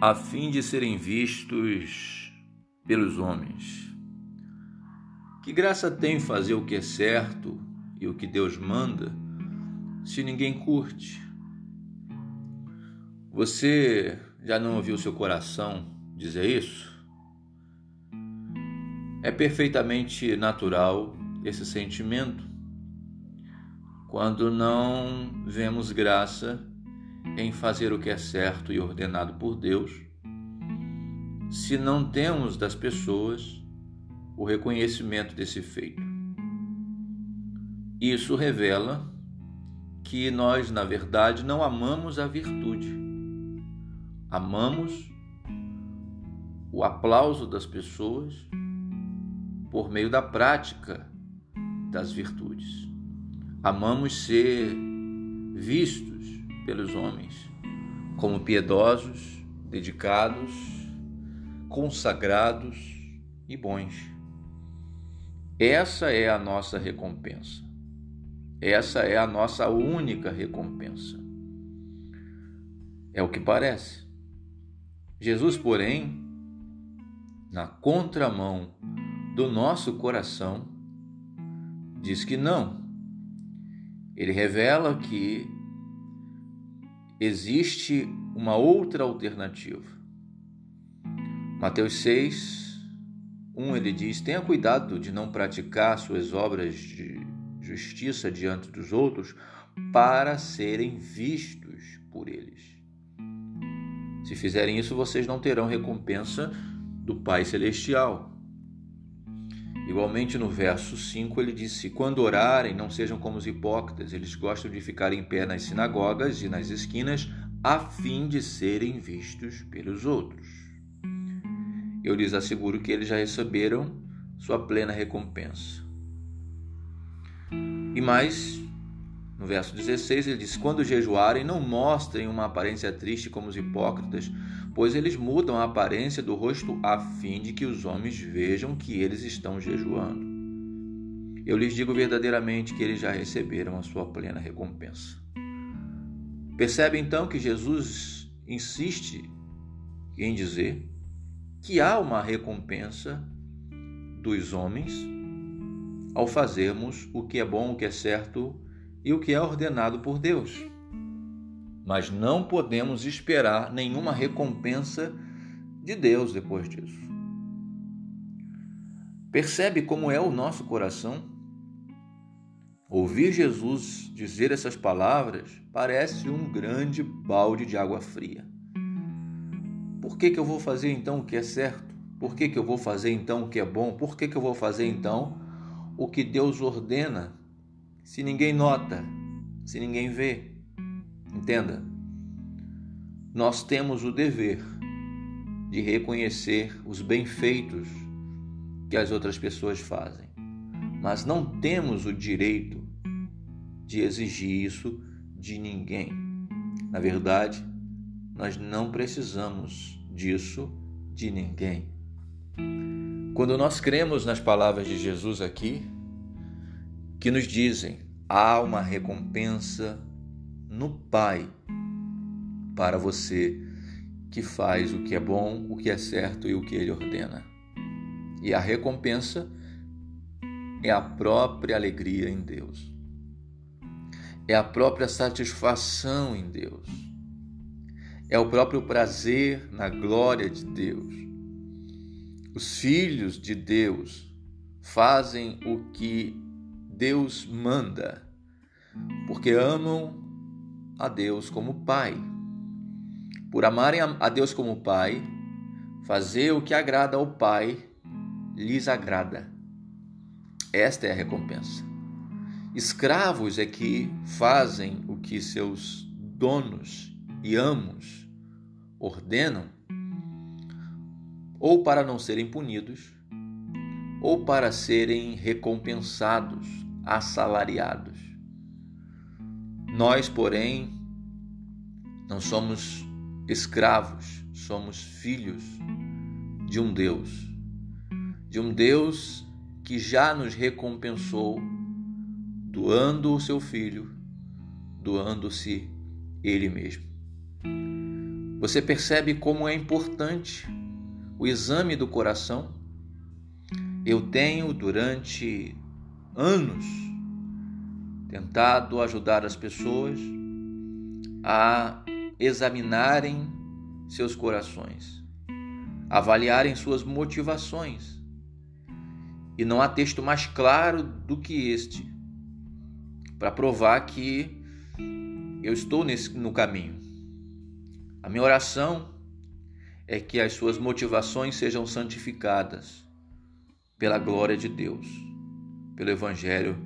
a fim de serem vistos pelos homens. Que graça tem fazer o que é certo e o que Deus manda se ninguém curte? Você já não ouviu seu coração dizer isso? É perfeitamente natural esse sentimento quando não vemos graça em fazer o que é certo e ordenado por Deus, se não temos das pessoas o reconhecimento desse feito. Isso revela que nós, na verdade, não amamos a virtude. Amamos o aplauso das pessoas por meio da prática das virtudes. Amamos ser vistos pelos homens, como piedosos, dedicados, consagrados e bons. Essa é a nossa recompensa. Essa é a nossa única recompensa. É o que parece. Jesus, porém, na contramão do nosso coração, diz que não. Ele revela que existe uma outra alternativa. Mateus 6, 1 ele diz: Tenha cuidado de não praticar suas obras de justiça diante dos outros para serem vistos por eles. Se fizerem isso, vocês não terão recompensa do Pai Celestial. Igualmente no verso 5 ele disse: Quando orarem, não sejam como os hipócritas, eles gostam de ficar em pé nas sinagogas e nas esquinas, a fim de serem vistos pelos outros. Eu lhes asseguro que eles já receberam sua plena recompensa. E mais, no verso 16 ele diz: Quando jejuarem, não mostrem uma aparência triste como os hipócritas pois eles mudam a aparência do rosto a fim de que os homens vejam que eles estão jejuando. Eu lhes digo verdadeiramente que eles já receberam a sua plena recompensa. Percebe então que Jesus insiste em dizer que há uma recompensa dos homens ao fazermos o que é bom, o que é certo e o que é ordenado por Deus mas não podemos esperar nenhuma recompensa de Deus depois disso. Percebe como é o nosso coração? Ouvir Jesus dizer essas palavras parece um grande balde de água fria. Por que, que eu vou fazer então o que é certo? Por que, que eu vou fazer então o que é bom? Por que, que eu vou fazer então o que Deus ordena se ninguém nota, se ninguém vê? Entenda, nós temos o dever de reconhecer os bem-feitos que as outras pessoas fazem, mas não temos o direito de exigir isso de ninguém. Na verdade, nós não precisamos disso de ninguém. Quando nós cremos nas palavras de Jesus aqui, que nos dizem há uma recompensa no Pai para você que faz o que é bom, o que é certo e o que ele ordena. E a recompensa é a própria alegria em Deus. É a própria satisfação em Deus. É o próprio prazer na glória de Deus. Os filhos de Deus fazem o que Deus manda, porque amam a Deus como Pai. Por amarem a Deus como Pai, fazer o que agrada ao Pai lhes agrada. Esta é a recompensa. Escravos é que fazem o que seus donos e amos ordenam, ou para não serem punidos, ou para serem recompensados, assalariados. Nós, porém, não somos escravos, somos filhos de um Deus, de um Deus que já nos recompensou doando o seu filho, doando-se ele mesmo. Você percebe como é importante o exame do coração? Eu tenho, durante anos, tentado ajudar as pessoas a examinarem seus corações, avaliarem suas motivações. E não há texto mais claro do que este para provar que eu estou nesse, no caminho. A minha oração é que as suas motivações sejam santificadas pela glória de Deus, pelo Evangelho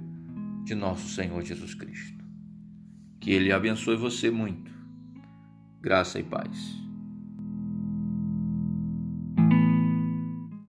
de nosso Senhor Jesus Cristo. Que Ele abençoe você muito. Graça e paz.